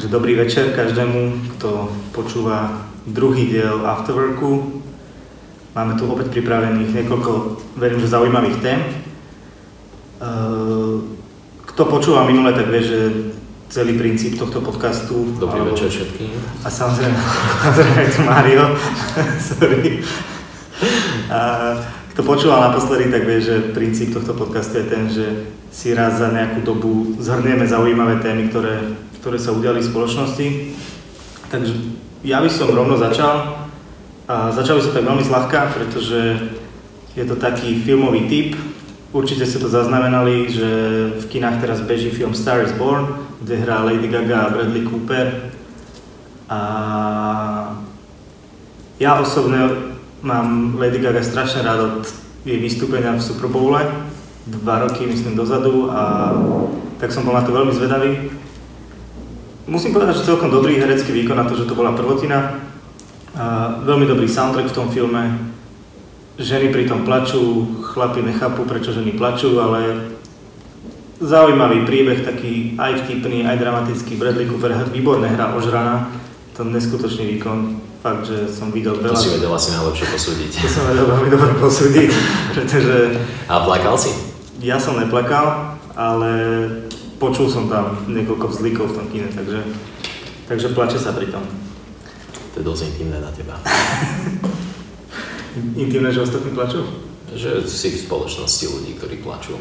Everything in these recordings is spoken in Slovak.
Dobrý večer každému, kto počúva druhý diel Afterworku. Máme tu opäť pripravených niekoľko, verím, že zaujímavých tém. Ehm, kto počúva minule, tak vie, že celý princíp tohto podcastu... Dobrý alebo, večer všetkým. A samozrejme, samozrejme je tu Mario. Sorry. A, kto počúval naposledy, tak vie, že princíp tohto podcastu je ten, že si raz za nejakú dobu zhrnieme zaujímavé témy, ktoré ktoré sa udiali v spoločnosti. Takže ja by som rovno začal. A začal by som tak veľmi zľahka, pretože je to taký filmový typ. Určite ste to zaznamenali, že v kinách teraz beží film Star is Born, kde hrá Lady Gaga a Bradley Cooper. A ja osobne mám Lady Gaga strašne rád od jej vystúpenia v Super Bowle, dva roky myslím dozadu a tak som bol na to veľmi zvedavý. Musím povedať, že celkom dobrý herecký výkon na to, že to bola prvotina. A veľmi dobrý soundtrack v tom filme. Ženy pri tom plačú, chlapi nechápu, prečo ženy plačú, ale zaujímavý príbeh, taký aj vtipný, aj dramatický. Bradley Cooper výborne hrá ožrana, to neskutočný výkon. Fakt, že som videl veľa. To si vedel asi najlepšie posúdiť. To som vedel veľmi dobre posúdiť, pretože... A plakal si? Ja som neplakal, ale počul som tam niekoľko vzlikov v tom kine, takže, takže plače sa pri tom. To je dosť intimné na teba. intimné, že ostatní plačú? Že si v spoločnosti ľudí, ktorí plačú.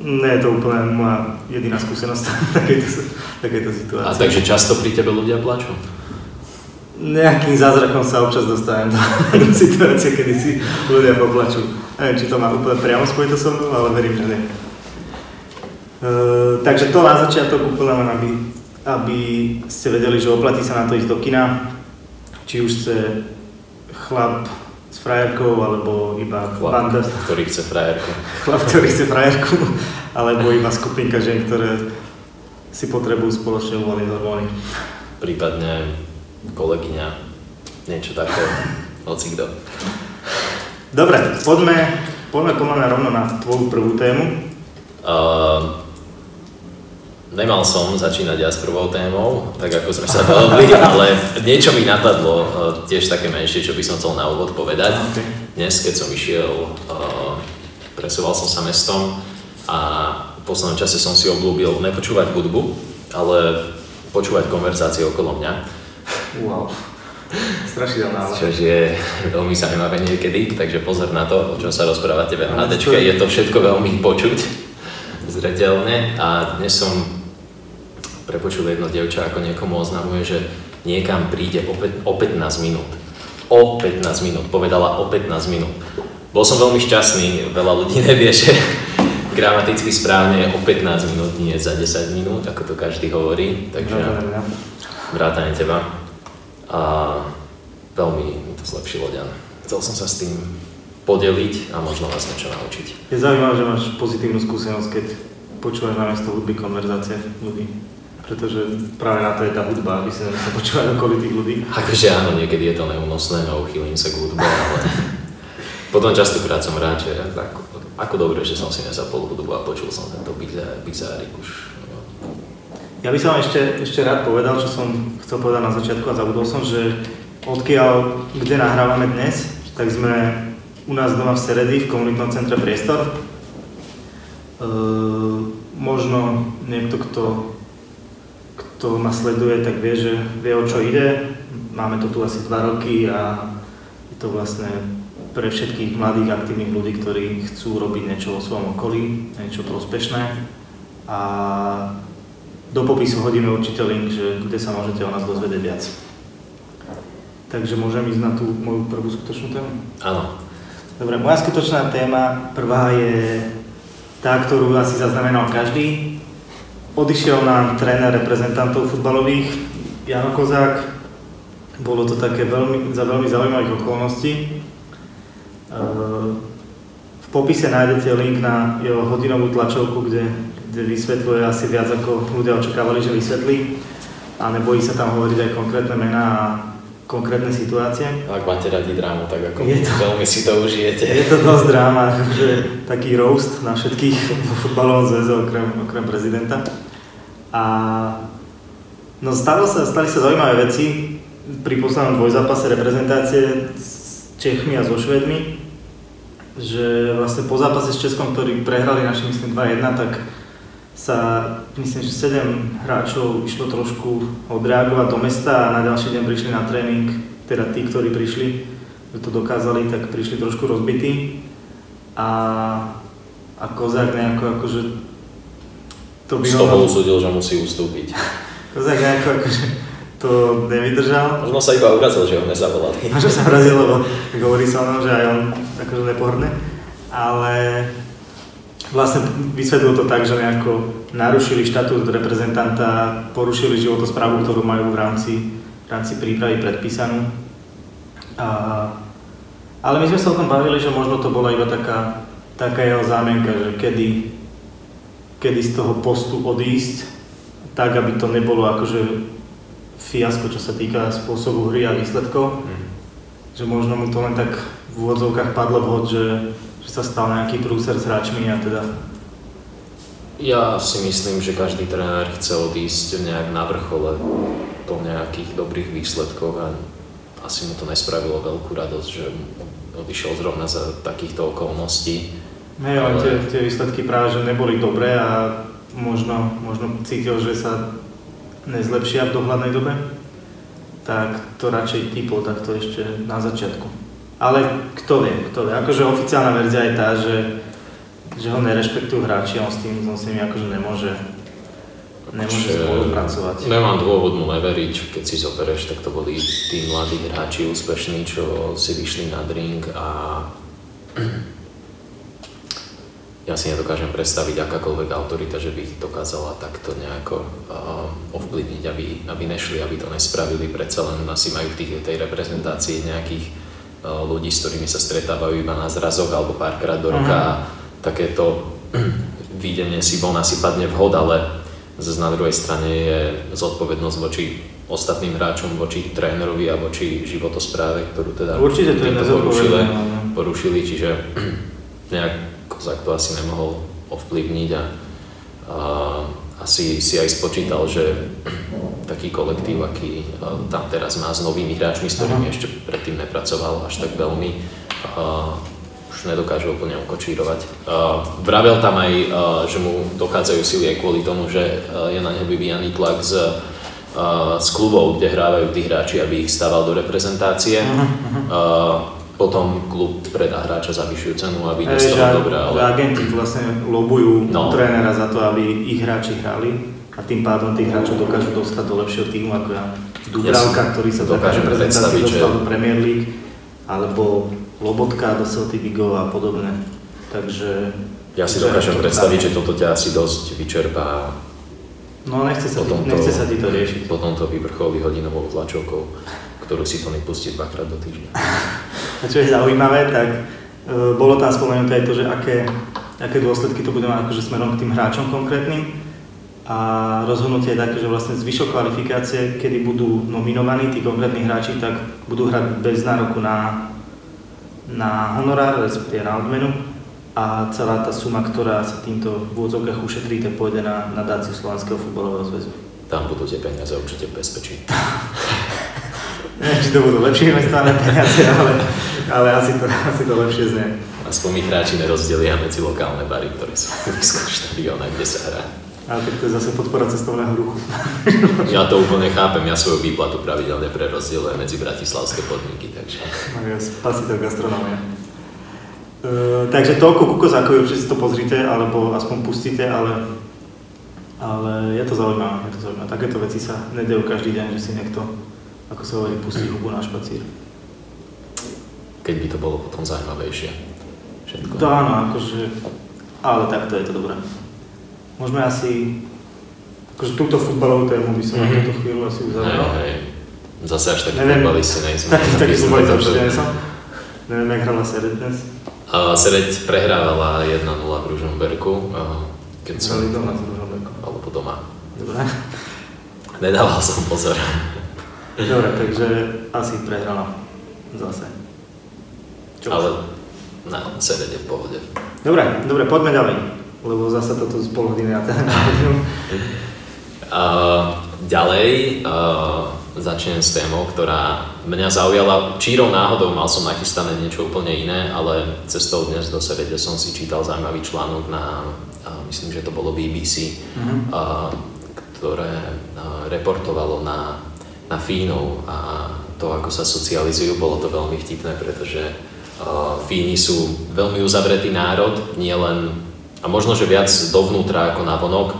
Nie, to úplne moja jediná skúsenosť takejto, takejto situácii. A takže často pri tebe ľudia plačú? Nejakým zázrakom sa občas dostávam do, do situácie, kedy si ľudia poplačú. Neviem, či to má úplne priamo spojito so mnou, ale verím, že nie. Uh, takže to na začiatok úplne len, aby, aby ste vedeli, že oplatí sa na to ísť do kina. Či už chce chlap s frajerkou, alebo iba chlap, banda. ktorý chce frajerku. Chlap, ktorý chce frajerku, alebo iba skupinka žen, ktoré si potrebujú spoločne uvoľniť hormóny. Prípadne kolegyňa, niečo také, hoci kto. Dobre, poďme, poďme poďme rovno na tvoju prvú tému. Uh, Nemal som začínať ja s prvou témou, tak ako sme sa dohodli, ale niečo mi napadlo, e, tiež také menšie, čo by som chcel na úvod povedať. Dnes, keď som išiel, e, presúval som sa mestom a v poslednom čase som si obľúbil nepočúvať hudbu, ale počúvať konverzácie okolo mňa. Wow. Strašidelná. Čo je veľmi zaujímavé niekedy, takže pozor na to, o čom sa rozprávate v MHD. Je to všetko veľmi počuť zretelne a dnes som prepočul jedno dievča, ako niekomu oznamuje, že niekam príde o, o 15 minút. O 15 minút, povedala o 15 minút. Bol som veľmi šťastný, veľa ľudí nevie, že gramaticky správne je o 15 minút, nie za 10 minút, ako to každý hovorí, takže vrátane teba. A veľmi mi to zlepšilo ďan. Chcel som sa s tým podeliť a možno vás niečo naučiť. Je zaujímavé, že máš pozitívnu skúsenosť, keď počúvaš na miesto hudby konverzácie ľudí pretože práve na to je tá hudba, aby sa nemusel počúvať okolitých ľudí. Akože áno, niekedy je to neúnosné, no uchýlim sa k hudbe, ale potom častokrát som rád, že ako, ako dobre, že som si nezapol hudbu a počul som tento bizárik už. No. Ja by som ešte, ešte rád povedal, čo som chcel povedať na začiatku a zabudol som, že odkiaľ, kde nahrávame dnes, tak sme u nás doma v Seredy v komunitnom centre Priestor. E, možno niekto, kto kto ma sleduje, tak vie, že vie, o čo ide. Máme to tu asi 2 roky a je to vlastne pre všetkých mladých aktívnych ľudí, ktorí chcú robiť niečo vo svojom okolí, niečo prospešné. A do popisu hodíme určite link, že kde sa môžete o nás dozvedieť viac. Takže môžem ísť na tú moju prvú skutočnú tému? Áno. Dobre, moja skutočná téma prvá je tá, ktorú asi zaznamenal každý, Odišiel nám tréner reprezentantov futbalových, Jano Kozák. Bolo to také veľmi, za veľmi zaujímavých okolností. V popise nájdete link na jeho hodinovú tlačovku, kde, kde vysvetľuje asi viac ako ľudia očakávali, že vysvetlí. A nebojí sa tam hovoriť aj konkrétne mená a konkrétne situácie. Ak máte radi drámu, tak ako je to, veľmi si to užijete. Je to dosť dráma, že taký roast na všetkých vo futbalovom zväze okrem, okrem prezidenta. A No stalo sa, stali sa zaujímavé veci pri poslednom dvojzápase reprezentácie s Čechmi a so Švedmi, že vlastne po zápase s Českom, ktorí prehrali naši myslím 2-1, tak sa myslím, že 7 hráčov išlo trošku odreagovať do mesta a na ďalší deň prišli na tréning, teda tí, ktorí prišli, že to dokázali, tak prišli trošku rozbití. A, a Kozák nejako akože to by Z toho usúdil, že musí ustúpiť. Kozák nejako akože to nevydržal. Možno sa iba urazil, že ho nezavolali. Možno sa urazil, lebo hovorí sa o že aj on akože nepohodne. Ale vlastne vysvetlil to tak, že nejako narušili štatút reprezentanta, porušili životosprávu, ktorú majú v rámci, v rámci prípravy predpísanú. A, ale my sme sa o tom bavili, že možno to bola iba taká, taká jeho zámienka, že kedy, kedy z toho postu odísť, tak aby to nebolo akože fiasko, čo sa týka spôsobu hry a výsledkov. Mm. Že možno mu to len tak v úvodzovkách padlo vhod, že že sa stal nejaký prúser s hráčmi a teda... Ja si myslím, že každý tréner chce odísť nejak na vrchole po nejakých dobrých výsledkoch a asi mu to nespravilo veľkú radosť, že odišiel zrovna za takýchto okolností. Hej, ale tie, tie výsledky práve že neboli dobré a možno, možno cítil, že sa nezlepšia v dohľadnej dobe, tak to radšej typol takto ešte na začiatku. Ale kto vie, kto vie. Akože oficiálna verzia je tá, že, že ho nerešpektujú hráči, on s tým, on s nimi akože nemôže, nemôže Čiže spolupracovať. Nemám dôvod mu neveriť, keď si zobereš, tak to boli tí mladí hráči úspešní, čo si vyšli na drink a ja si nedokážem predstaviť akákoľvek autorita, že by ich dokázala takto nejako uh, ovplyvniť, aby, aby nešli, aby to nespravili. Predsa len asi majú v tých, tej reprezentácii nejakých Eh, ľudí, s ktorými sa stretávajú iba na zrazok alebo párkrát do roka a takéto videnie si von asi padne vhod, ale zase na druhej strane je zodpovednosť voči ostatným hráčom, voči trénerovi a voči životospráve, ktorú teda Určite to je porušili, porušili, čiže nejak Kozak to asi nemohol ovplyvniť a, a asi si aj spočítal, že taký kolektív, aký tam teraz má s novými hráčmi, s ktorými ešte predtým nepracoval až tak veľmi, uh, už nedokáže úplne ukočírovať. Uh, vravel tam aj, že mu dochádzajú sily aj kvôli tomu, že je na neho vyvíjaný tlak z, z klubov, kde hrávajú tí hráči, aby ich stával do reprezentácie. Uh, potom klub predá hráča za vyššiu cenu, aby dostal dobré, ale... agenti vlastne lobujú no. trénera za to, aby ich hráči hrali a tým pádom tých hráčov dokážu dostať do lepšieho týmu, ako ja Dubravka, ja ktorý sa dokáže prezentácii dostal že... do Premier League, alebo Lobotka do Celtic Vigo a podobné. Takže... Ja si dokážem predstaviť, že toto ťa asi dosť vyčerpá No nechce sa, ti, nechce to, sa ti to riešiť. Potom to vyvrcholí hodinovou tlačovkou, ktorú si to nepustí dvakrát do týždňa. Čo je zaujímavé, tak e, bolo tam spomenuté aj to, že aké, aké dôsledky to bude mať akože smerom k tým hráčom konkrétnym. A rozhodnutie je také, že vlastne zvyšok kvalifikácie, kedy budú nominovaní tí konkrétni hráči, tak budú hrať bez nároku na, na honorár, respektíve na odmenu a celá tá suma, ktorá sa týmto v úvodzovkách ušetrí, tak pôjde na nadáciu Slovenského futbalového zväzu. Tam budú tie peniaze určite bezpečí. Neviem, či to budú lepšie investované peniaze, ale, ale asi, to, asi to lepšie znie. Aspoň ich hráči nerozdelia medzi lokálne bary, ktoré sú v štadióne, kde sa hrá. Ale tak to je zase podpora cestovného ruchu. ja to úplne chápem, ja svoju výplatu pravidelne prerozdielujem medzi bratislavské podniky, takže... No ja, spasiteľ gastronomia. Uh, takže toľko ku Kozákovi, určite si to pozrite, alebo aspoň pustíte, ale, ale je to zaujímavé, je to zaujímavé. Takéto veci sa nedajú každý deň, že si niekto, ako sa hovorí, pustí hubu na špacír. Keď by to bolo potom zaujímavejšie. Všetko. To áno, akože, ale takto je to dobré. Môžeme asi, akože túto futbalovú tému by som mm-hmm. na túto chvíľu asi uzavrel. Hej, hej. Zase až taký futbalisti nejsme. Taký, taký futbalista určite nie som. Neviem, jak hrala Sereď dnes. Uh, Sereď prehrávala 1-0 v Ružomberku. Uh, keď som... Hrali doma z Ružomberku. Alebo doma. Dobre. Nedával som pozor. Dobre, takže asi prehrala zase. Čo Ale Sereď je v pohode. Dobre, dobre, poďme ďalej lebo zase toto z pol hodiny na ten uh, ďalej uh, začnem s témou, ktorá mňa zaujala. Čírou náhodou mal som nachystané niečo úplne iné, ale cestou dnes do Serede som si čítal zaujímavý článok na, uh, myslím, že to bolo BBC, mm-hmm. uh, ktoré uh, reportovalo na, na Fínov a to, ako sa socializujú. Bolo to veľmi vtipné, pretože uh, Fíni sú veľmi uzavretý národ, nie len, a možno, že viac dovnútra ako na vonok,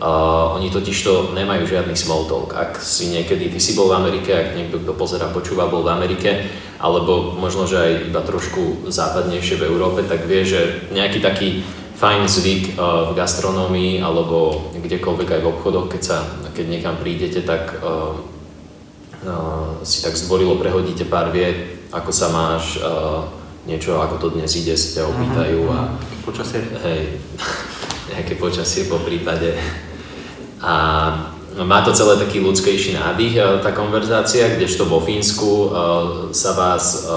Uh, oni totiž to nemajú žiadny small talk. Ak si niekedy, ty si bol v Amerike, ak niekto, kto pozera, počúva, bol v Amerike, alebo možno, že aj iba trošku západnejšie v Európe, tak vie, že nejaký taký fajn zvyk uh, v gastronómii alebo kdekoľvek aj v obchodoch, keď, sa, keď niekam prídete, tak uh, si tak zdvorilo prehodíte pár viet, ako sa máš, uh, niečo, ako to dnes ide, si ťa opýtajú a... Počasie. Hej, nejaké počasie po prípade. A má to celé taký ľudskejší nádych, e, tá konverzácia, kdežto vo Fínsku sa vás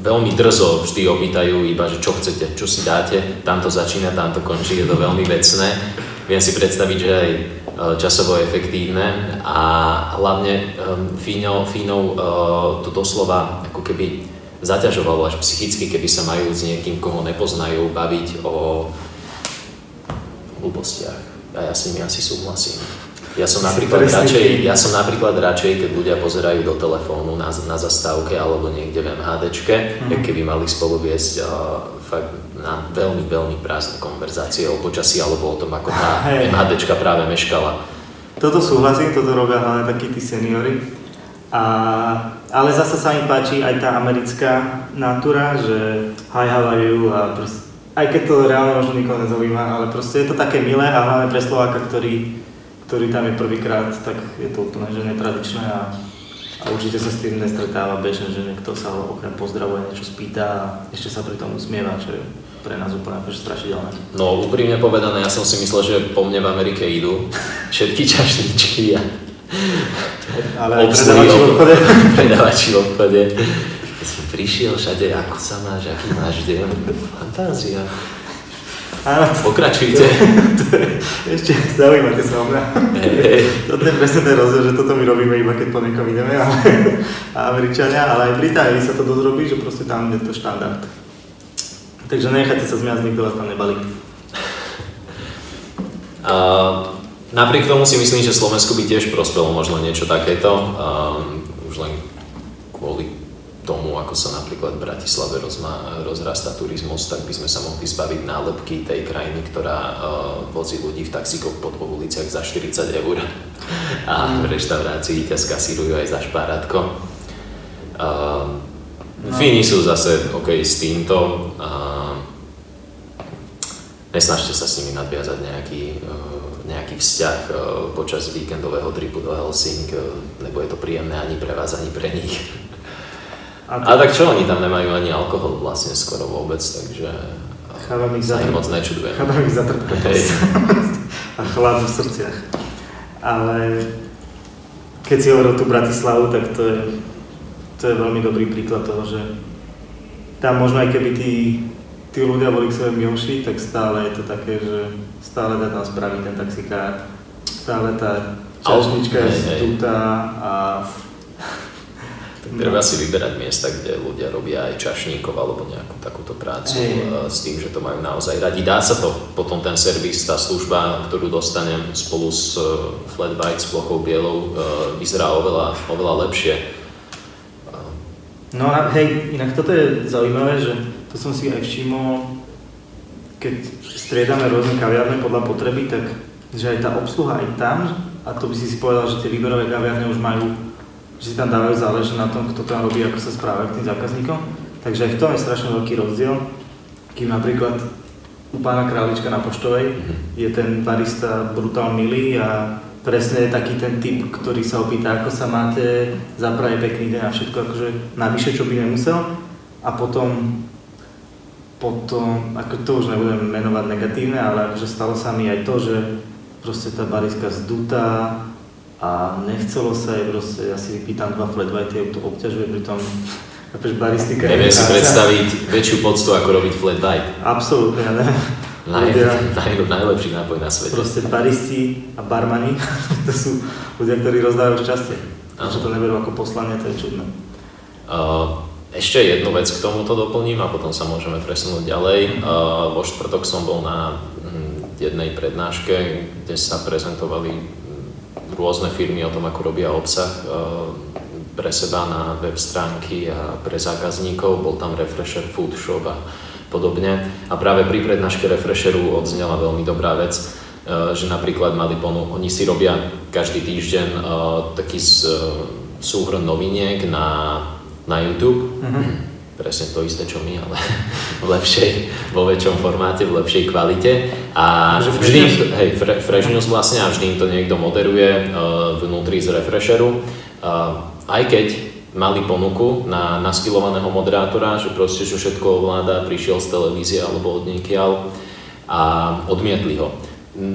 veľmi drzo vždy opýtajú iba, že čo chcete, čo si dáte, tam to začína, tam to končí, je to veľmi vecné. Viem si predstaviť, že aj časovo efektívne a hlavne Fínov, Fínov to doslova ako keby zaťažovalo až psychicky, keby sa majú s niekým, koho nepoznajú, baviť o hlúpostiach a ja s nimi asi súhlasím. Ja som, napríklad radšej, ja som napríklad radšej, keď ľudia pozerajú do telefónu na, na zastávke alebo niekde v MHDčke, mm. keby mali spolu viesť uh, fakt na veľmi, veľmi prázdne konverzácie o počasí alebo o tom, ako tá hey. MHDčka práve meškala. Toto súhlasím, toto robia hlavne takí tí seniory. A, ale zase sa mi páči aj tá americká natúra, že hi, how are you a proste aj keď to reálne možno nikoho nezaujíma, ale proste je to také milé a hlavne pre Slováka, ktorý, ktorý tam je prvýkrát, tak je to úplne že netradičné a, a určite sa s tým nestretáva bežne, že niekto sa ho okrem pozdravuje, niečo spýta a ešte sa pri tom usmieva, čo je pre nás úplne akože strašidelné. No úprimne povedané, ja som si myslel, že po mne v Amerike idú všetky čašničky a ale predávači v obchode. predávači v obchode som prišiel všade, ako sa máš, aký máš deň, fantázia. Áno. Pokračujte. To, to je, ešte zaujímate sa o mňa. Hey. Toto je presne ten rozdiel, že toto my robíme iba keď po niekom ideme, ale Američania, ale aj Británii sa to dosť robí, že proste tam je to štandard. Takže nechajte sa zmiať, nikto vás tam nebalí. Uh, napriek tomu si myslím, že Slovensku by tiež prospelo možno niečo takéto. Um, už len ako sa napríklad v Bratislave rozma, rozrastá turizmus, tak by sme sa mohli zbaviť nálepky tej krajiny, ktorá uh, vozí ľudí v taxíkoch po dvoch uliciach za 40 eur a v reštaurácii ťa skasírujú aj za špárátko. Uh, no. Fíni sú zase OK s týmto. Uh, nesnažte sa s nimi nadviazať nejaký, uh, nejaký vzťah uh, počas víkendového tripu do Helsing, lebo je to príjemné ani pre vás, ani pre nich. A, tak čo, oni tam nemajú ani alkohol vlastne skoro vôbec, takže Chávam ich za moc nečudujem. Chávam ich za a chlad v srdciach. Ale keď si hovoril tú Bratislavu, tak to je, to je veľmi dobrý príklad toho, že tam možno aj keby tí, tí ľudia boli k sebe milší, tak stále je to také, že stále dá tam spraviť ten taxikár, stále tá čašnička je stutá a tak treba si vyberať miesta, kde ľudia robia aj čašníkov alebo nejakú takúto prácu hey. s tým, že to majú naozaj radi. Dá sa to potom ten servis, tá služba, ktorú dostanem spolu s e, flat white, s plochou bielou, e, vyzerá oveľa, oveľa lepšie. No a hej, inak toto je zaujímavé, že to som si aj všimol, keď striedame rôzne kaviarne podľa potreby, tak že aj tá obsluha aj tam, a to by si si povedal, že tie výberové kaviarne už majú že si tam dávajú záleží na tom, kto tam robí, ako sa správa k tým zákazníkom. Takže aj v tom je strašne veľký rozdiel. Kým napríklad u pána Králička na Poštovej mhm. je ten barista brutál milý a presne je taký ten typ, ktorý sa opýta, ako sa máte, zapraje pekný deň a všetko akože navyše, čo by nemusel. A potom, potom, ako to už nebudem menovať negatívne, ale akože stalo sa mi aj to, že proste tá bariska zdutá, a nechcelo sa jej proste, ja si vypýtam dva flat white, ja to obťažuje pri tom, chápeš, baristika Neviem si predstaviť väčšiu poctu, ako robiť flat white. Absolútne, ja neviem. Naj, naj, najlepší nápoj na svete. Proste baristi a barmani, to sú ľudia, ktorí rozdávajú šťastie. Prečo to neberú ako poslanie, to je čudné. Uh, ešte jednu vec k tomuto doplním a potom sa môžeme presunúť ďalej. Uh, vo štvrtok som bol na hm, jednej prednáške, kde sa prezentovali rôzne firmy o tom, ako robia obsah uh, pre seba na web stránky a pre zákazníkov. Bol tam Refresher Food Shop a podobne. A práve pri prednáške Refresheru odznela veľmi dobrá vec, uh, že napríklad mali ponu, oni si robia každý týždeň taký súhrn noviniek na na YouTube. Mm-hmm. Presne to isté, čo my, ale v lepšej, vo väčšom formáte, v lepšej kvalite. A vždy im to, hej, fre, Fresh News vlastne, a vždy im to niekto moderuje uh, vnútri z Refresheru. Uh, aj keď mali ponuku na naskilovaného moderátora, že proste, že všetko ovláda, prišiel z televízie alebo od niekiaľ a odmietli ho.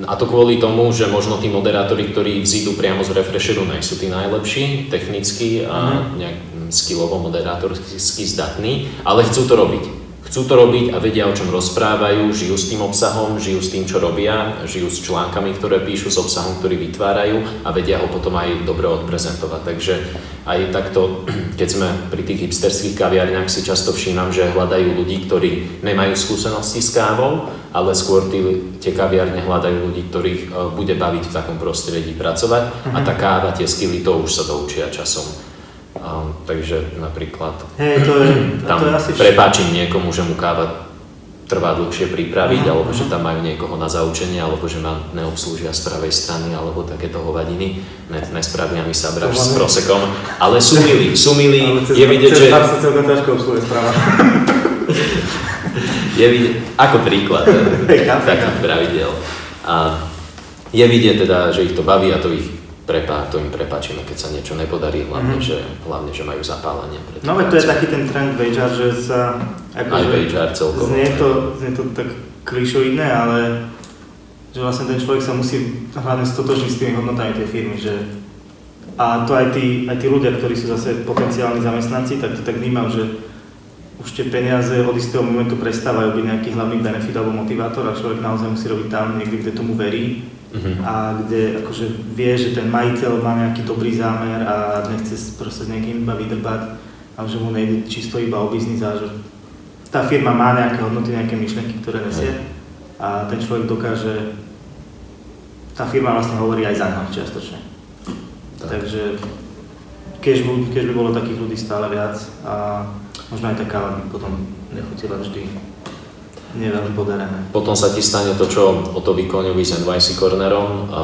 A to kvôli tomu, že možno tí moderátori, ktorí vzídu priamo z Refresheru, nie sú tí najlepší technicky a mhm. nejak skillovo moderátorsky zdatní, ale chcú to robiť. Chcú to robiť a vedia, o čom rozprávajú, žijú s tým obsahom, žijú s tým, čo robia, žijú s článkami, ktoré píšu, s obsahom, ktorý vytvárajú a vedia ho potom aj dobre odprezentovať. Takže aj takto, keď sme pri tých hipsterských kaviarniach, si často všímam, že hľadajú ľudí, ktorí nemajú skúsenosti s kávou, ale skôr tí, tie kaviarne hľadajú ľudí, ktorých e, bude baviť v takom prostredí pracovať mm-hmm. a tá káva, tie skily, to už sa doučia časom. Um, takže napríklad hey, to je, tam to je asi prepáčim niekomu, že mu káva trvá dlhšie pripraviť, uh-huh. alebo že tam majú niekoho na zaučenie, alebo že ma neobslúžia z pravej strany, alebo takéto hovadiny. Ne, nespravia mi sa braž s prosekom, ale sú milí, sú milí, je vidieť, že... sa celkom ťažko obslúžia správa. je vidieť, ako príklad takých pravidel. A je vidieť teda, že ich to baví a to ich prepá, to im prepáčime, keď sa niečo nepodarí, hlavne, mm-hmm. že, hlavne že majú zapálenie. No veď to je taký ten trend HR, že sa... Ako, Aj HR celkovo. Znie to, znie to tak klišoidné, ale že vlastne ten človek sa musí hlavne stotožniť s tými hodnotami tej firmy, že a to aj tí, aj tí ľudia, ktorí sú zase potenciálni zamestnanci, tak to tak vnímam, že už tie peniaze od istého momentu prestávajú byť nejaký hlavný benefit alebo motivátor a človek naozaj musí robiť tam niekde, kde tomu verí uh-huh. a kde akože vie, že ten majiteľ má nejaký dobrý zámer a nechce proste s niekým iba vydrbať a že mu nejde čisto iba o biznis a že tá firma má nejaké hodnoty, nejaké myšlenky, ktoré nesie a ten človek dokáže, tá firma vlastne hovorí aj za ňo čiastočne. Tak. Takže keď by, keď by bolo takých ľudí stále viac a možno aj taká by potom nechutila vždy nie veľmi podarené. Potom sa ti stane to, čo o to Koňovi s NYC Cornerom. A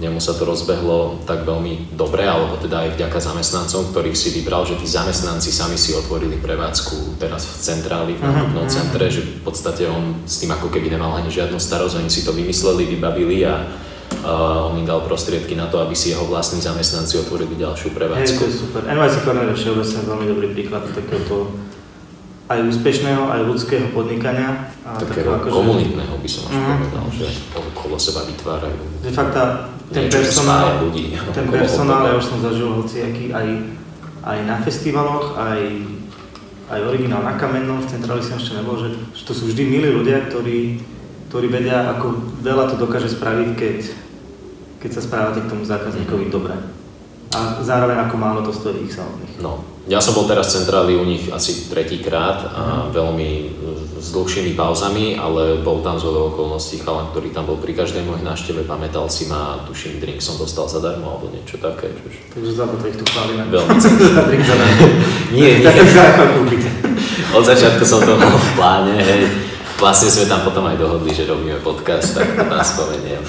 jemu sa to rozbehlo tak veľmi dobre, alebo teda aj vďaka zamestnancom, ktorých si vybral, že tí zamestnanci sami si otvorili prevádzku teraz v centráli, v mhm, nákupnom uh-huh. centre, že v podstate on s tým ako keby nemal ani žiadnu starosť, oni si to vymysleli, vybavili a Uh, on im dal prostriedky na to, aby si jeho vlastní zamestnanci otvorili ďalšiu prevádzku. Hej, to je super. NYC Corner je všeobecne veľmi dobrý príklad takéhoto aj úspešného, aj ľudského podnikania. A takého akože... komunitného by som až uh-huh. povedal, že okolo seba vytvárajú. De facto ten personál, ľudí, ten personál, ja už som zažil hociaký aj, aj na festivaloch, aj, aj originál na Kamennom, v centráli som ešte nebol, že, že to sú vždy milí ľudia, ktorí, ktorí vedia, ako veľa to dokáže spraviť, keď, keď sa správate k tomu zákazníkovi dobre. A zároveň ako málo to stojí ich samotných. No, ja som bol teraz v centráli u nich asi tretíkrát a mhm. veľmi s dlhšími pauzami, ale bol tam zo okolností chalan, ktorý tam bol pri každej mojej návšteve, pamätal si ma, tuším, drink som dostal zadarmo alebo niečo také. Že... Takže za to ich tu chválime. Veľmi drink zadarmo. nie, nie. Od začiatku som to mal v pláne, hej. Vlastne sme tam potom aj dohodli, že robíme podcast, tak to nás spomeniem.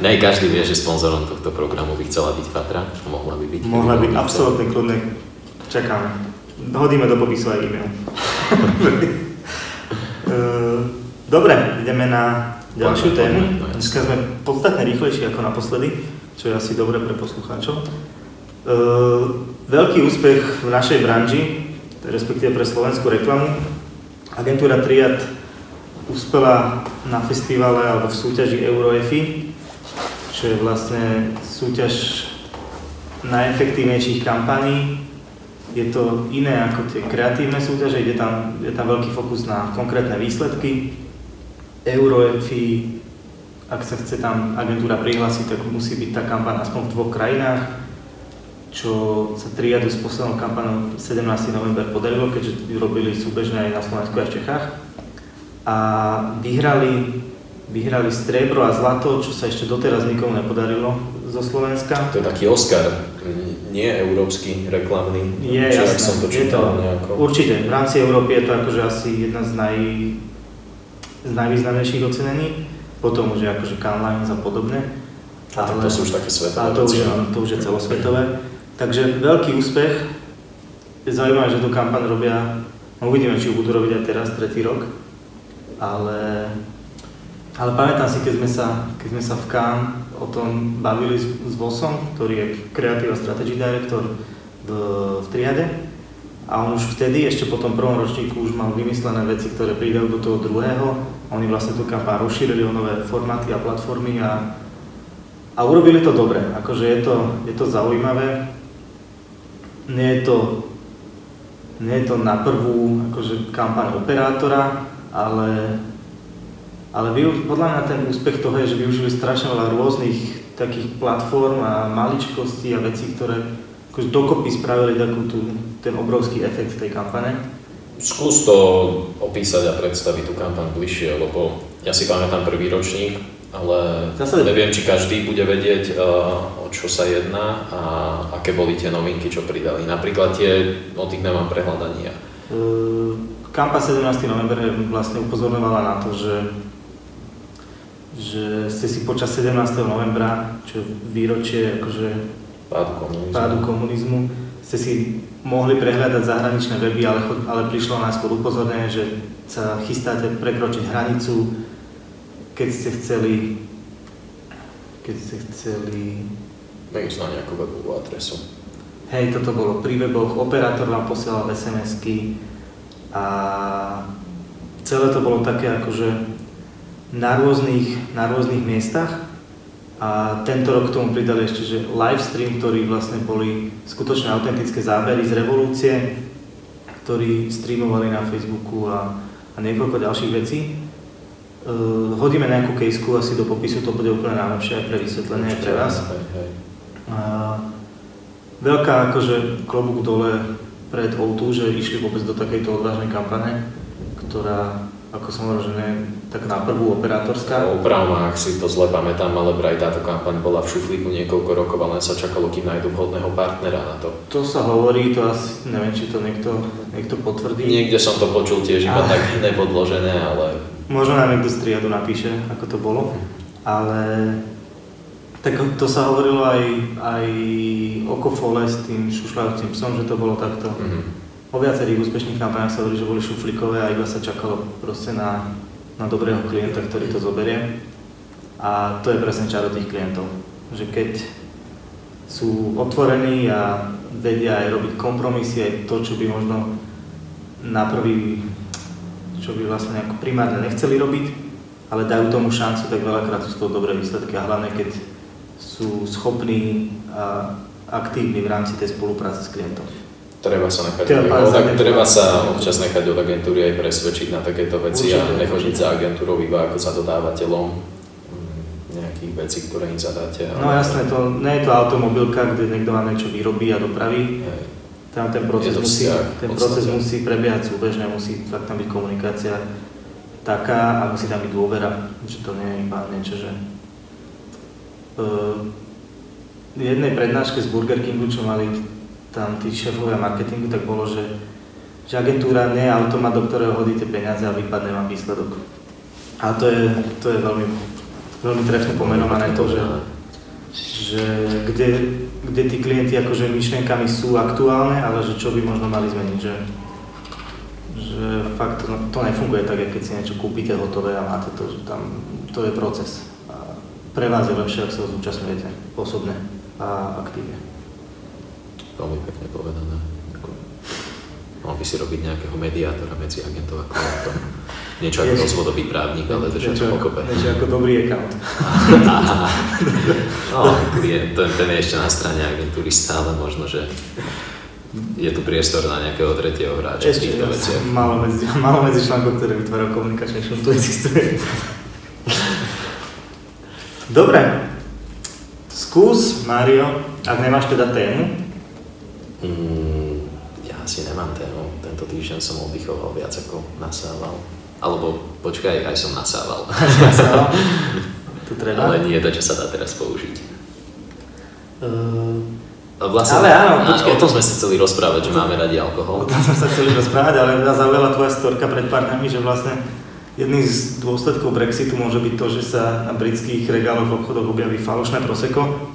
Ne, každý vie, že sponzorom tohto programu by chcela byť Fatra. Mohla by byť. Mohla byť, absolútne kľudne. Čakáme. Hodíme do popisu aj e-mail. Eh, dobre, ideme na ďalšiu tému. No, Dneska sme podstatne rýchlejší ako naposledy, čo je asi dobre pre poslucháčov. Uh, veľký úspech v našej branži, respektíve pre slovenskú reklamu. Agentúra Triad uspela na festivale alebo v súťaži EuroEFI, čo je vlastne súťaž najefektívnejších kampaní. Je to iné ako tie kreatívne súťaže, je tam, je tam veľký fokus na konkrétne výsledky. EuroEFI ak sa chce tam agentúra prihlásiť, tak musí byť tá kampaň aspoň v dvoch krajinách, čo sa triadu s poslednou kampanou 17. november podarilo, keďže robili súbežne aj na Slovensku a v Čechách. A vyhrali, vyhrali striebro a zlato, čo sa ešte doteraz nikomu nepodarilo zo Slovenska. To je taký Oscar, nie európsky, reklamný. Je, Či, jasné. som to čítal nejako. Určite, v rámci Európy je to akože asi jedna z, naj, z najvýznamnejších ocenení potom už je akože Cannes a podobné. A tak to sú už také svetové A to už, to už je celosvetové. Takže veľký úspech. Je zaujímavé, že tú kampaň robia, no uvidíme, či ju budú robiť aj teraz, tretí rok. Ale, ale pamätám si, keď sme sa, keď sme sa v Cannes o tom bavili s, s Vosom, ktorý je Creative Strategy Director v, v triade. A on už vtedy, ešte po tom prvom ročníku, už mal vymyslené veci, ktoré pridajú do toho druhého. Oni vlastne tú kampaň rozšírili o nové formáty a platformy a, a urobili to dobre. Akože je to, je to zaujímavé. Nie je to, nie je to na prvú akože, kampaň operátora, ale, ale vy, podľa mňa ten úspech toho je, že využili strašne veľa rôznych takých platform a maličkostí a vecí, ktoré akože dokopy spravili takú tú, ten obrovský efekt tej kampane. Skús to opísať a predstaviť tú kampaň bližšie, lebo ja si pamätám prvý ročník, ale Zase- neviem, či každý bude vedieť, uh, o čo sa jedná a aké boli tie novinky, čo pridali. Napríklad tie, o tých nemám prehľadania. Uh, Kampa 17. november vlastne upozorňovala na to, že, že ste si počas 17. novembra, čo výročie akože Pádu komunizmu. pádu komunizmu, ste si mohli prehľadať zahraničné weby, ale, ale prišlo najskôr upozornenie, že sa chystáte prekročiť hranicu, keď ste chceli keď ste chceli Nevíš na nejakú webovú adresu. Hej, toto bolo pri weboch, operátor vám posielal SMS-ky a celé to bolo také akože na rôznych, na rôznych miestach a tento rok k tomu pridali ešte, že live stream, ktorý vlastne boli skutočne autentické zábery z revolúcie, ktorí streamovali na Facebooku a, a niekoľko ďalších vecí. Uh, hodíme nejakú kejsku asi do popisu, to bude úplne najlepšie aj pre vysvetlenie, aj pre vás. A veľká akože klobúk dole pred O2, že išli vôbec do takejto odvážnej kampane, ktorá, ako som hovoril, že nie tak na prvú operátorská. Oprav ma, ak si to zle pamätám, ale vraj táto kampaň bola v šuflíku niekoľko rokov, ale len sa čakalo, kým nájdu vhodného partnera na to. To sa hovorí, to asi, neviem, či to niekto, niekto potvrdí. Niekde som to počul tiež iba Ale- tak nepodložené, ale Možno nám niekto z triadu napíše, ako to bolo, ale tak to sa hovorilo aj, aj oko Fole s tým šušľajúcim psom, že to bolo takto. mhm. O viacerých úspešných kampaniach sa hovorí, že boli šuflíkové a iba sa čakalo proste na, na dobrého klienta, ktorý to zoberie. A to je presne čaro tých klientov. Že keď sú otvorení a vedia aj robiť kompromisy, aj to, čo by možno na prvý, čo by vlastne ako primárne nechceli robiť, ale dajú tomu šancu, tak veľakrát sú z toho dobré výsledky a hlavne keď sú schopní a aktívni v rámci tej spolupráce s klientom. Treba sa nechať, Treba od, tak, treba sa občas nechať od agentúry aj presvedčiť na takéto veci a Určite, nechodiť určite. za agentúrou iba ako za dodávateľom nejakých vecí, ktoré im zadáte. No jasné, to nie je to automobilka, kde niekto vám niečo vyrobí a dopraví. Hej. Tam ten proces, musí, vzťah, ten proces musí prebiehať súbežne, musí fakt tam byť komunikácia taká a musí tam byť dôvera, že to nie je iba niečo, že... Uh, v jednej prednáške z Burger Kingu, čo mali tam tí šéfovia marketingu, tak bolo, že, že agentúra nie je automat, do ktorého hodíte peniaze a vypadne vám výsledok. A to je, to je veľmi, veľmi trefne pomenované to, že, že kde, kde tí klienti akože myšlienkami sú aktuálne, ale že čo by možno mali zmeniť, že, že fakt to, to nefunguje tak, keď si niečo kúpite hotové a máte to, že tam to je proces. Pre vás je lepšie, ak sa zúčastňujete osobne a aktívne. Veľmi pekne povedané. Mal by si robiť nejakého mediátora medzi agentov a klientom. Niečo ako rozvodový právnik, ale držať Niečo pokope. Niečo ako dobrý account. No, klient, ten, ten je ešte na strane agentúry stále možno, že je tu priestor na nejakého tretieho hráča v týchto veciach. málo medzi, málo medzi článkov, ktoré vytvárajú komunikačné šum, tu existuje. Dobre. Skús, Mario, ak nemáš teda tému. Mm, ja asi nemám tému. Tento týždeň som oddychoval viac ako nasával. Alebo počkaj, aj som nasával. Nasával? to treba. Ale nie je to, čo sa dá teraz použiť. Uh, Vlastne, Ale áno, počkaj. o tom sme sa chceli rozprávať, že máme radi o alkohol. tom sme sa chceli rozprávať, ale mňa zaujala tvoja storka pred pár dňami, že vlastne jedným z dôsledkov Brexitu môže byť to, že sa na britských regáloch v obchodoch objaví falošné proseko.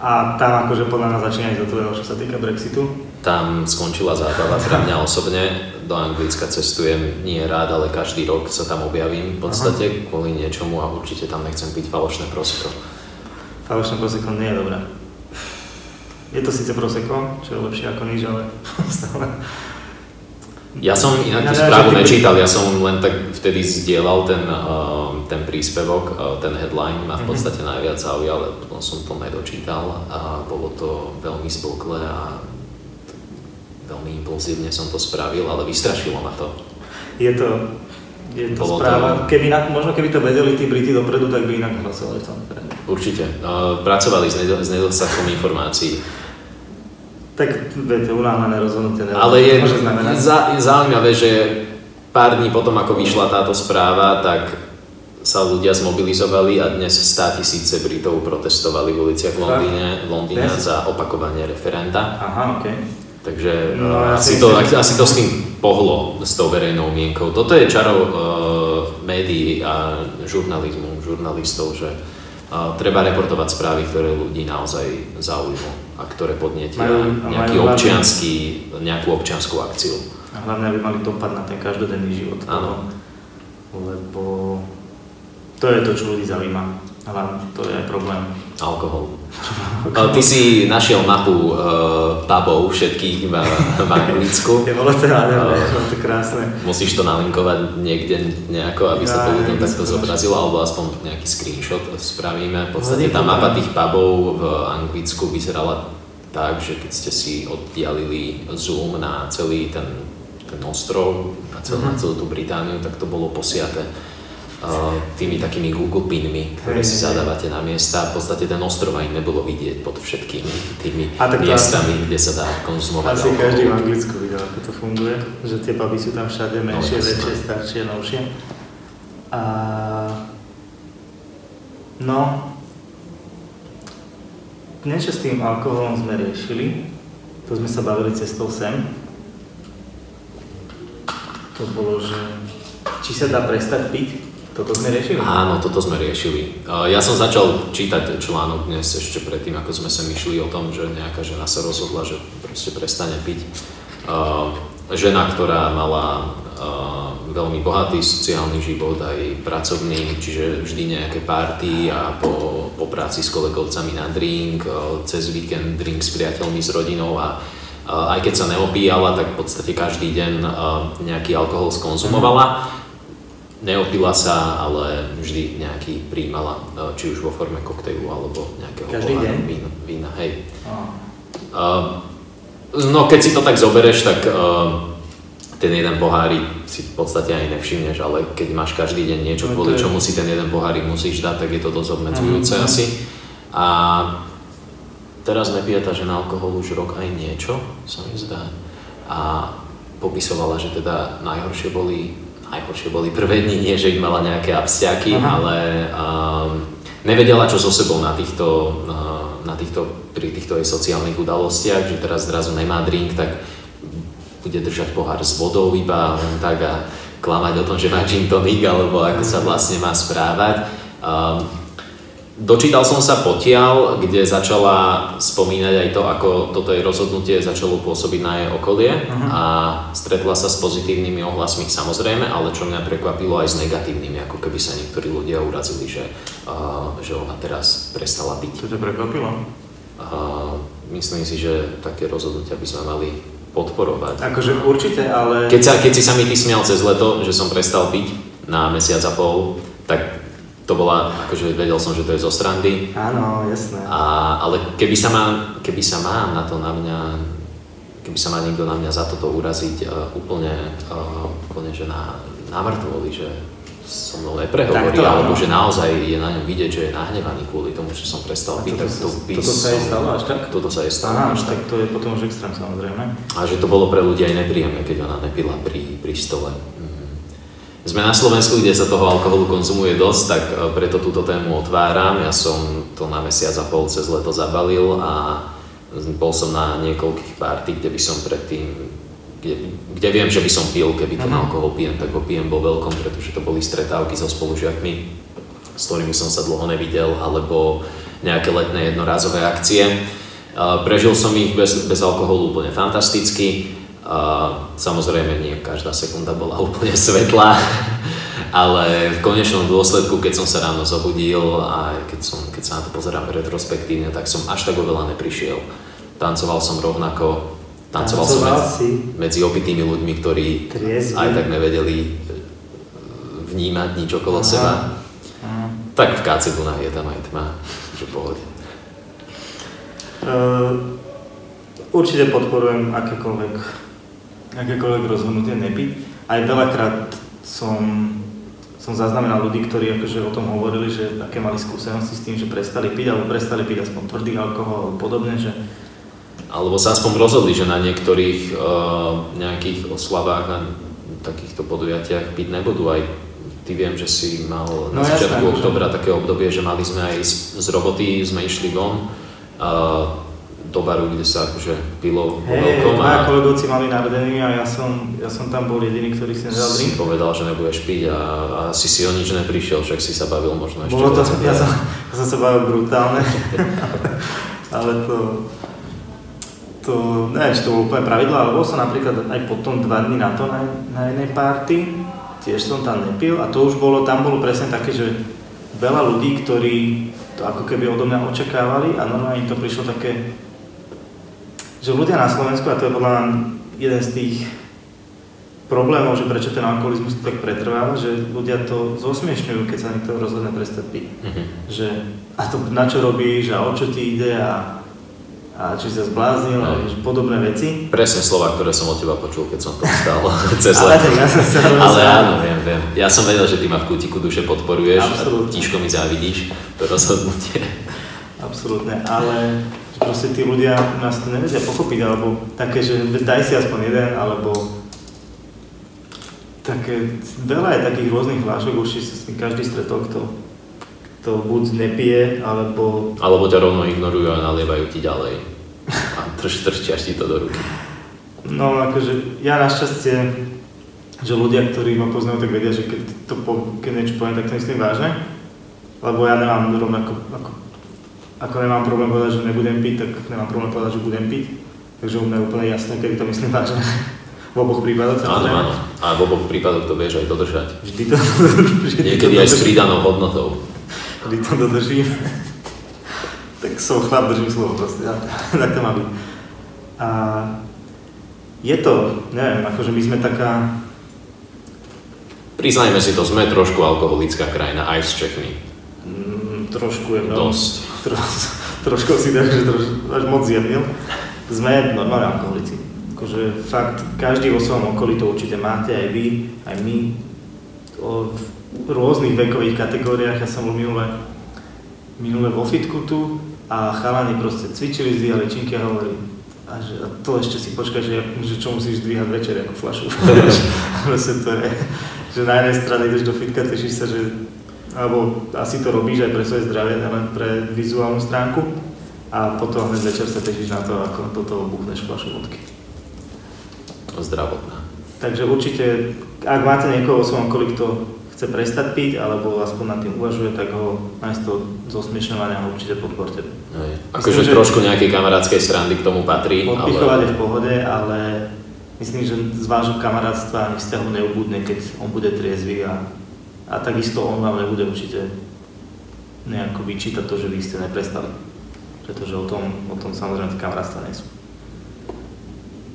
A tam akože podľa nás začína ísť do čo sa týka Brexitu. Tam skončila zábava pre mňa osobne. Do Anglicka cestujem nie rád, ale každý rok sa tam objavím v podstate kvôli niečomu a určite tam nechcem piť falošné proseko. Falošné proseko nie je dobré. Je to síce proseko, čo je lepšie ako nič, ale stále. Ja som inak tú správu nečítal, ja som len tak vtedy zdieľal ten, uh, ten príspevok, uh, ten headline ma v Mhm. podstate najviac zaujal, ale potom som to nedočítal a bolo to veľmi zblklé a veľmi impulzívne som to spravil, ale vystrašilo ma to. Je to, je to Bolo to- správa. Keby na, možno keby to vedeli tí Briti dopredu, tak by inak hlasovali v tom referende. Určite. Uh, pracovali s, nedo- s nedostatkom informácií. Tak viete, unáhlené rozhodnutie neviem, Ale je, za, je zaujímavé, že pár dní potom, ako vyšla táto správa, tak sa ľudia zmobilizovali a dnes 100 tisíce Britov protestovali v uliciach v Londýne, v Londýne Dnes? za opakovanie referenda. Aha, okej. Takže No, ja asi, si to, asi to s tým pohlo, s tou verejnou mienkou. Toto je čaro uh, médií a žurnalizmu, žurnalistov, že uh, treba reportovať správy, ktoré ľudí naozaj zaujímu a ktoré podnietia Majú- nejaký majú hlavne- nejakú občianskú akciu. A hlavne, aby mali dopad na ten každodenný život. Áno. Lebo to je to, čo ľudí zaujíma. Hlavne to je problém. Alkohol. Uh, Ty si našiel mapu uh, pubov všetkých v, v Anglicku. Je bolo to nádherné, No. bolo to krásne. Musíš to nalinkovať niekde nejako, aby sa to Ja, ľuďom takto zobrazilo, alebo aspoň nejaký screenshot spravíme. V podstate tá mapa tých pubov v Anglicku vyzerala tak, že keď ste si oddialili zoom na celý ten, ten ostrov, na celú, Mhm. celú tú Britániu, tak to bolo posiate uh, tými takými Google pinmi, ktoré si zadávate na miesta. V podstate ten ostrov ani nebolo vidieť pod všetkými tými A tak miestami, kde sa dá konzumovať Asi alkohol. každý v Anglicku videl, ako to funguje, že tie puby sú tam všade menšie, jasné. väčšie, staršie, novšie. A... No, niečo s tým alkoholom sme riešili, to sme sa bavili cestou sem. To bolo, že či sa dá prestať piť, toto sme riešili. Áno, toto sme riešili. Ja som začal čítať článok dnes ešte predtým, ako sme sa myšli o tom, že nejaká žena sa rozhodla, že proste prestane piť. Žena, ktorá mala veľmi bohatý sociálny život, aj pracovný, čiže vždy nejaké party a po, po práci s kolegovcami na drink, cez víkend drink s priateľmi, s rodinou a aj keď sa neopíjala, tak v podstate každý deň nejaký alkohol skonzumovala. Neopila sa, ale vždy nejaký príjmala, e, či už vo forme koktejlu alebo nejakého Každý deň? vína, vína, hej. Uh, no keď si to tak zoberieš, tak uh, ten jeden pohárik si v podstate ani nevšimneš, ale keď máš každý deň niečo, No kvôli čomu si ten jeden pohárik musíš dať, tak je to dosť obmedzujúce Mhm. asi. A teraz nepije tá žena alkohol už rok aj niečo, sa mi zdá. A popisovala, že teda najhoršie boli, najhoršie boli prvé dni, nie že ich mala nejaké abstiaky, Aha. ale um, nevedela, čo so sebou na týchto, uh, na týchto, pri týchto jej sociálnych udalostiach, že teraz zrazu nemá drink, tak bude držať pohár s vodou iba len tak a klamať o tom, že má gin tonic, alebo ako sa vlastne má správať. Um, Dočítal som sa potiaľ, kde začala spomínať aj to, ako toto jej rozhodnutie začalo pôsobiť na jej okolie Mhm. a stretla sa s pozitívnymi ohlasmi samozrejme, ale čo mňa prekvapilo aj s negatívnymi, ako keby sa niektorí ľudia urazili, že, uh, že ona teraz prestala byť. To ťa prekvapilo? Uh, myslím si, že také rozhodnutia by sme mali podporovať. Akože určite, ale... Keď, sa, keď si sa mi ty smial cez leto, že som prestal piť na mesiac a pol, tak to bola, akože vedel som, že to je zo strandy, Áno, jasné. a, ale keby sa, má, keby sa má na to na mňa, keby sa má niekto na mňa za toto uraziť uh, úplne, uh, úplne že na, namrtvoli, že so mnou neprehovorí, to, alebo že naozaj je na ňom vidieť, že je nahnevaný kvôli tomu, že som prestal piť, tak to piť Toto sa jej stalo až tak? Toto sa jej stalo Aha, až tak. to je potom už extrém samozrejme. A že to bolo pre ľudí aj nepríjemné, keď ona nepila pri, pri stole. Mhm. Sme na Slovensku, kde sa toho alkoholu konzumuje dosť, tak e, preto túto tému otváram. Ja som to na mesiac a pol cez leto zabalil a bol som na niekoľkých párty, kde by som predtým kde, kde viem, že by som pil, keby ten uh-huh. alkohol pijem, tak ho pijem vo veľkom, pretože to boli stretávky so spolužiakmi, s ktorými som sa dlho nevidel, alebo nejaké letné jednorázové akcie. Uh, prežil som ich bez, bez alkoholu úplne fantasticky. Uh, samozrejme, nie každá sekunda bola úplne svetlá, ale v konečnom dôsledku, keď som sa ráno zobudil a keď, som, keď sa na to pozerám retrospektívne, tak som až tak oveľa neprišiel. Tancoval som rovnako, Tancoval som medzi, medzi opitými ľuďmi, ktorí Triezvy. aj tak nevedeli e, vnímať nič okolo Aha. seba. Aha. Tak v KC Dunaj je tam aj tma, že pohode. Uh, určite podporujem akékoľvek, akékoľvek rozhodnutie nepiť. Aj veľakrát som, som zaznamenal ľudí, ktorí akože o tom hovorili, že aké mali skúsenosti s tým, že prestali piť alebo prestali piť aspoň tvrdý alkohol alebo podobne, že alebo sa aspoň rozhodli, že na niektorých uh, nejakých oslavách a takýchto podujatiach piť nebudú. Aj ty viem, že si mal no, na začiatku jasné, oktobra také obdobie, že mali sme aj z, z roboty, sme išli von uh, do baru, kde sa akože pilo hey, veľkom. Hej, kolegovci mali narodeniny a ja som, ja som tam bol jediný, ktorý si nedal drink. Si povedal, že nebudeš piť a, a si si o nič neprišiel, však si sa bavil možno ešte. Bolo to, ja som, ja som sa bavil brutálne, ale to, to, neviem, či to bolo úplne pravidlo, ale bol som napríklad aj potom dva dny na to na, na jednej party, tiež som tam nepil a to už bolo, tam bolo presne také, že veľa ľudí, ktorí to ako keby odo mňa očakávali a normálne im to prišlo také, že ľudia na Slovensku, a to je podľa mňa jeden z tých problémov, že prečo ten alkoholizmus tak pretrváva, že ľudia to zosmiešňujú, keď sa niekto rozhodne prestať piť. Mm-hmm. Že a to na čo robíš a o čo ti ide a a či sa zbláznil a podobné veci. Presne slova, ktoré som od teba počul, keď som to vstal cez ale, ja som sa ale áno, viem, viem. Ja som vedel, že ty ma v kútiku duše podporuješ Absolutne. a tížko mi závidíš to rozhodnutie. Absolútne, ale proste tí ľudia nás to nevedia pochopiť, alebo také, že daj si aspoň jeden, alebo také, veľa je takých rôznych hlášok, už si s tým každý stretol, kto to buď nepije, alebo... Alebo ťa rovno ignorujú a nalievajú ti ďalej. A trč, trčiaš ti to do ruky. No akože ja našťastie, že ľudia, ktorí ma poznajú, tak vedia, že keď, to po, keď niečo poviem, tak to myslím vážne. Lebo ja nemám rovnako, ako, ako nemám problém povedať, že nebudem piť, tak nemám problém povedať, že budem piť. Takže u mňa je úplne jasné, kedy to myslím vážne. V oboch prípadoch Áno, áno. A v oboch prípadoch to vieš aj dodržať. Vždy to, vždy Niekedy to aj s pridanou hodnotou kedy to dodržím, tak som chlap, držím slovo proste, ja, tak to má byť. A je to, neviem, akože my sme taká... Priznajme si to, sme trošku alkoholická krajina, aj s Čechmi. Mm, trošku je Dosť. Tro, trošku si tak, že troš, až moc zjemnil. Sme normálne alkoholici. Akože fakt, každý vo svojom okolí to určite máte, aj vy, aj my. O, rôznych vekových kategóriách. Ja som bol minule, minule vo fitku tu a chalani proste cvičili, zdvíhali činky a hovorili, a, že, a to ešte si počkaj, že, že čo musíš zdvíhať večer ako flašu. proste to je, že na jednej strane ideš do fitka, tešíš sa, že alebo asi to robíš aj pre svoje zdravie, len pre vizuálnu stránku a potom hneď večer sa tešíš na to, ako do toho buchneš vodky. Zdravotná. Takže určite, ak máte niekoho vo svojom okolí, kto chce prestať piť, alebo aspoň nad tým uvažuje, tak ho namiesto zosmiešňovania ho určite podporte. Akože trošku nejakej kamarádskej srandy k tomu patrí. Odpichovať ale... je v pohode, ale myslím, že z vášho kamarátstva ani vzťahu neubudne, keď on bude triezvy a, a takisto on vám nebude určite nejako vyčítať to, že vy ste neprestali. Pretože o tom, o tom samozrejme kamarátstva nie sú.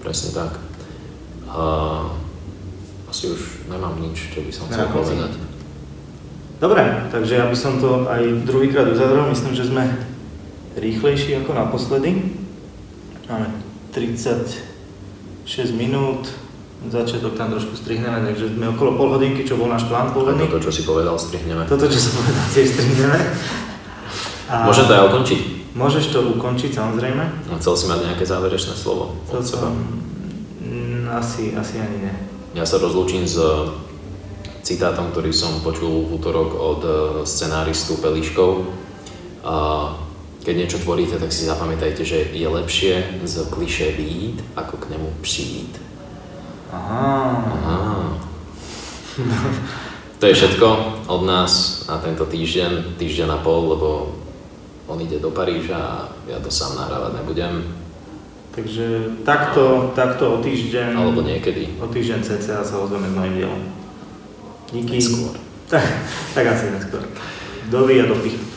Presne tak. Uh asi už nemám nič, čo by som chcel povedať. Dobre, takže ja by som to aj druhýkrát uzavrel. Myslím, že sme rýchlejší ako naposledy. Máme 36 minút, začiatok tam trošku strihneme, takže sme okolo pol hodinky, čo bol náš plán A pôvodný. toto, čo si povedal, strihneme. Toto, čo som povedal, tiež strihneme. A Môžem to aj ukončiť? Môžeš to ukončiť, samozrejme. No, Chcel si mať nejaké záverečné slovo Chcel od seba. som... Mm, Asi, asi ani ne. Ja sa rozlúčim s citátom, ktorý som počul v útorok od eh, scenáristu Peliškov. A keď niečo tvoríte, tak si zapamätajte, že je lepšie z kliše výjít, ako k nemu přijít. Aha. Aha. To je všetko od nás na tento týždeň, týždeň a pol, lebo on ide do Paríža a ja to sám nahrávať nebudem, Takže takto, takto o týždeň... alebo niekedy. O týždeň cca sa ozveme s novým dielom. Díky. Neskôr. Tak, tak asi neskôr. Dovi a do pichty.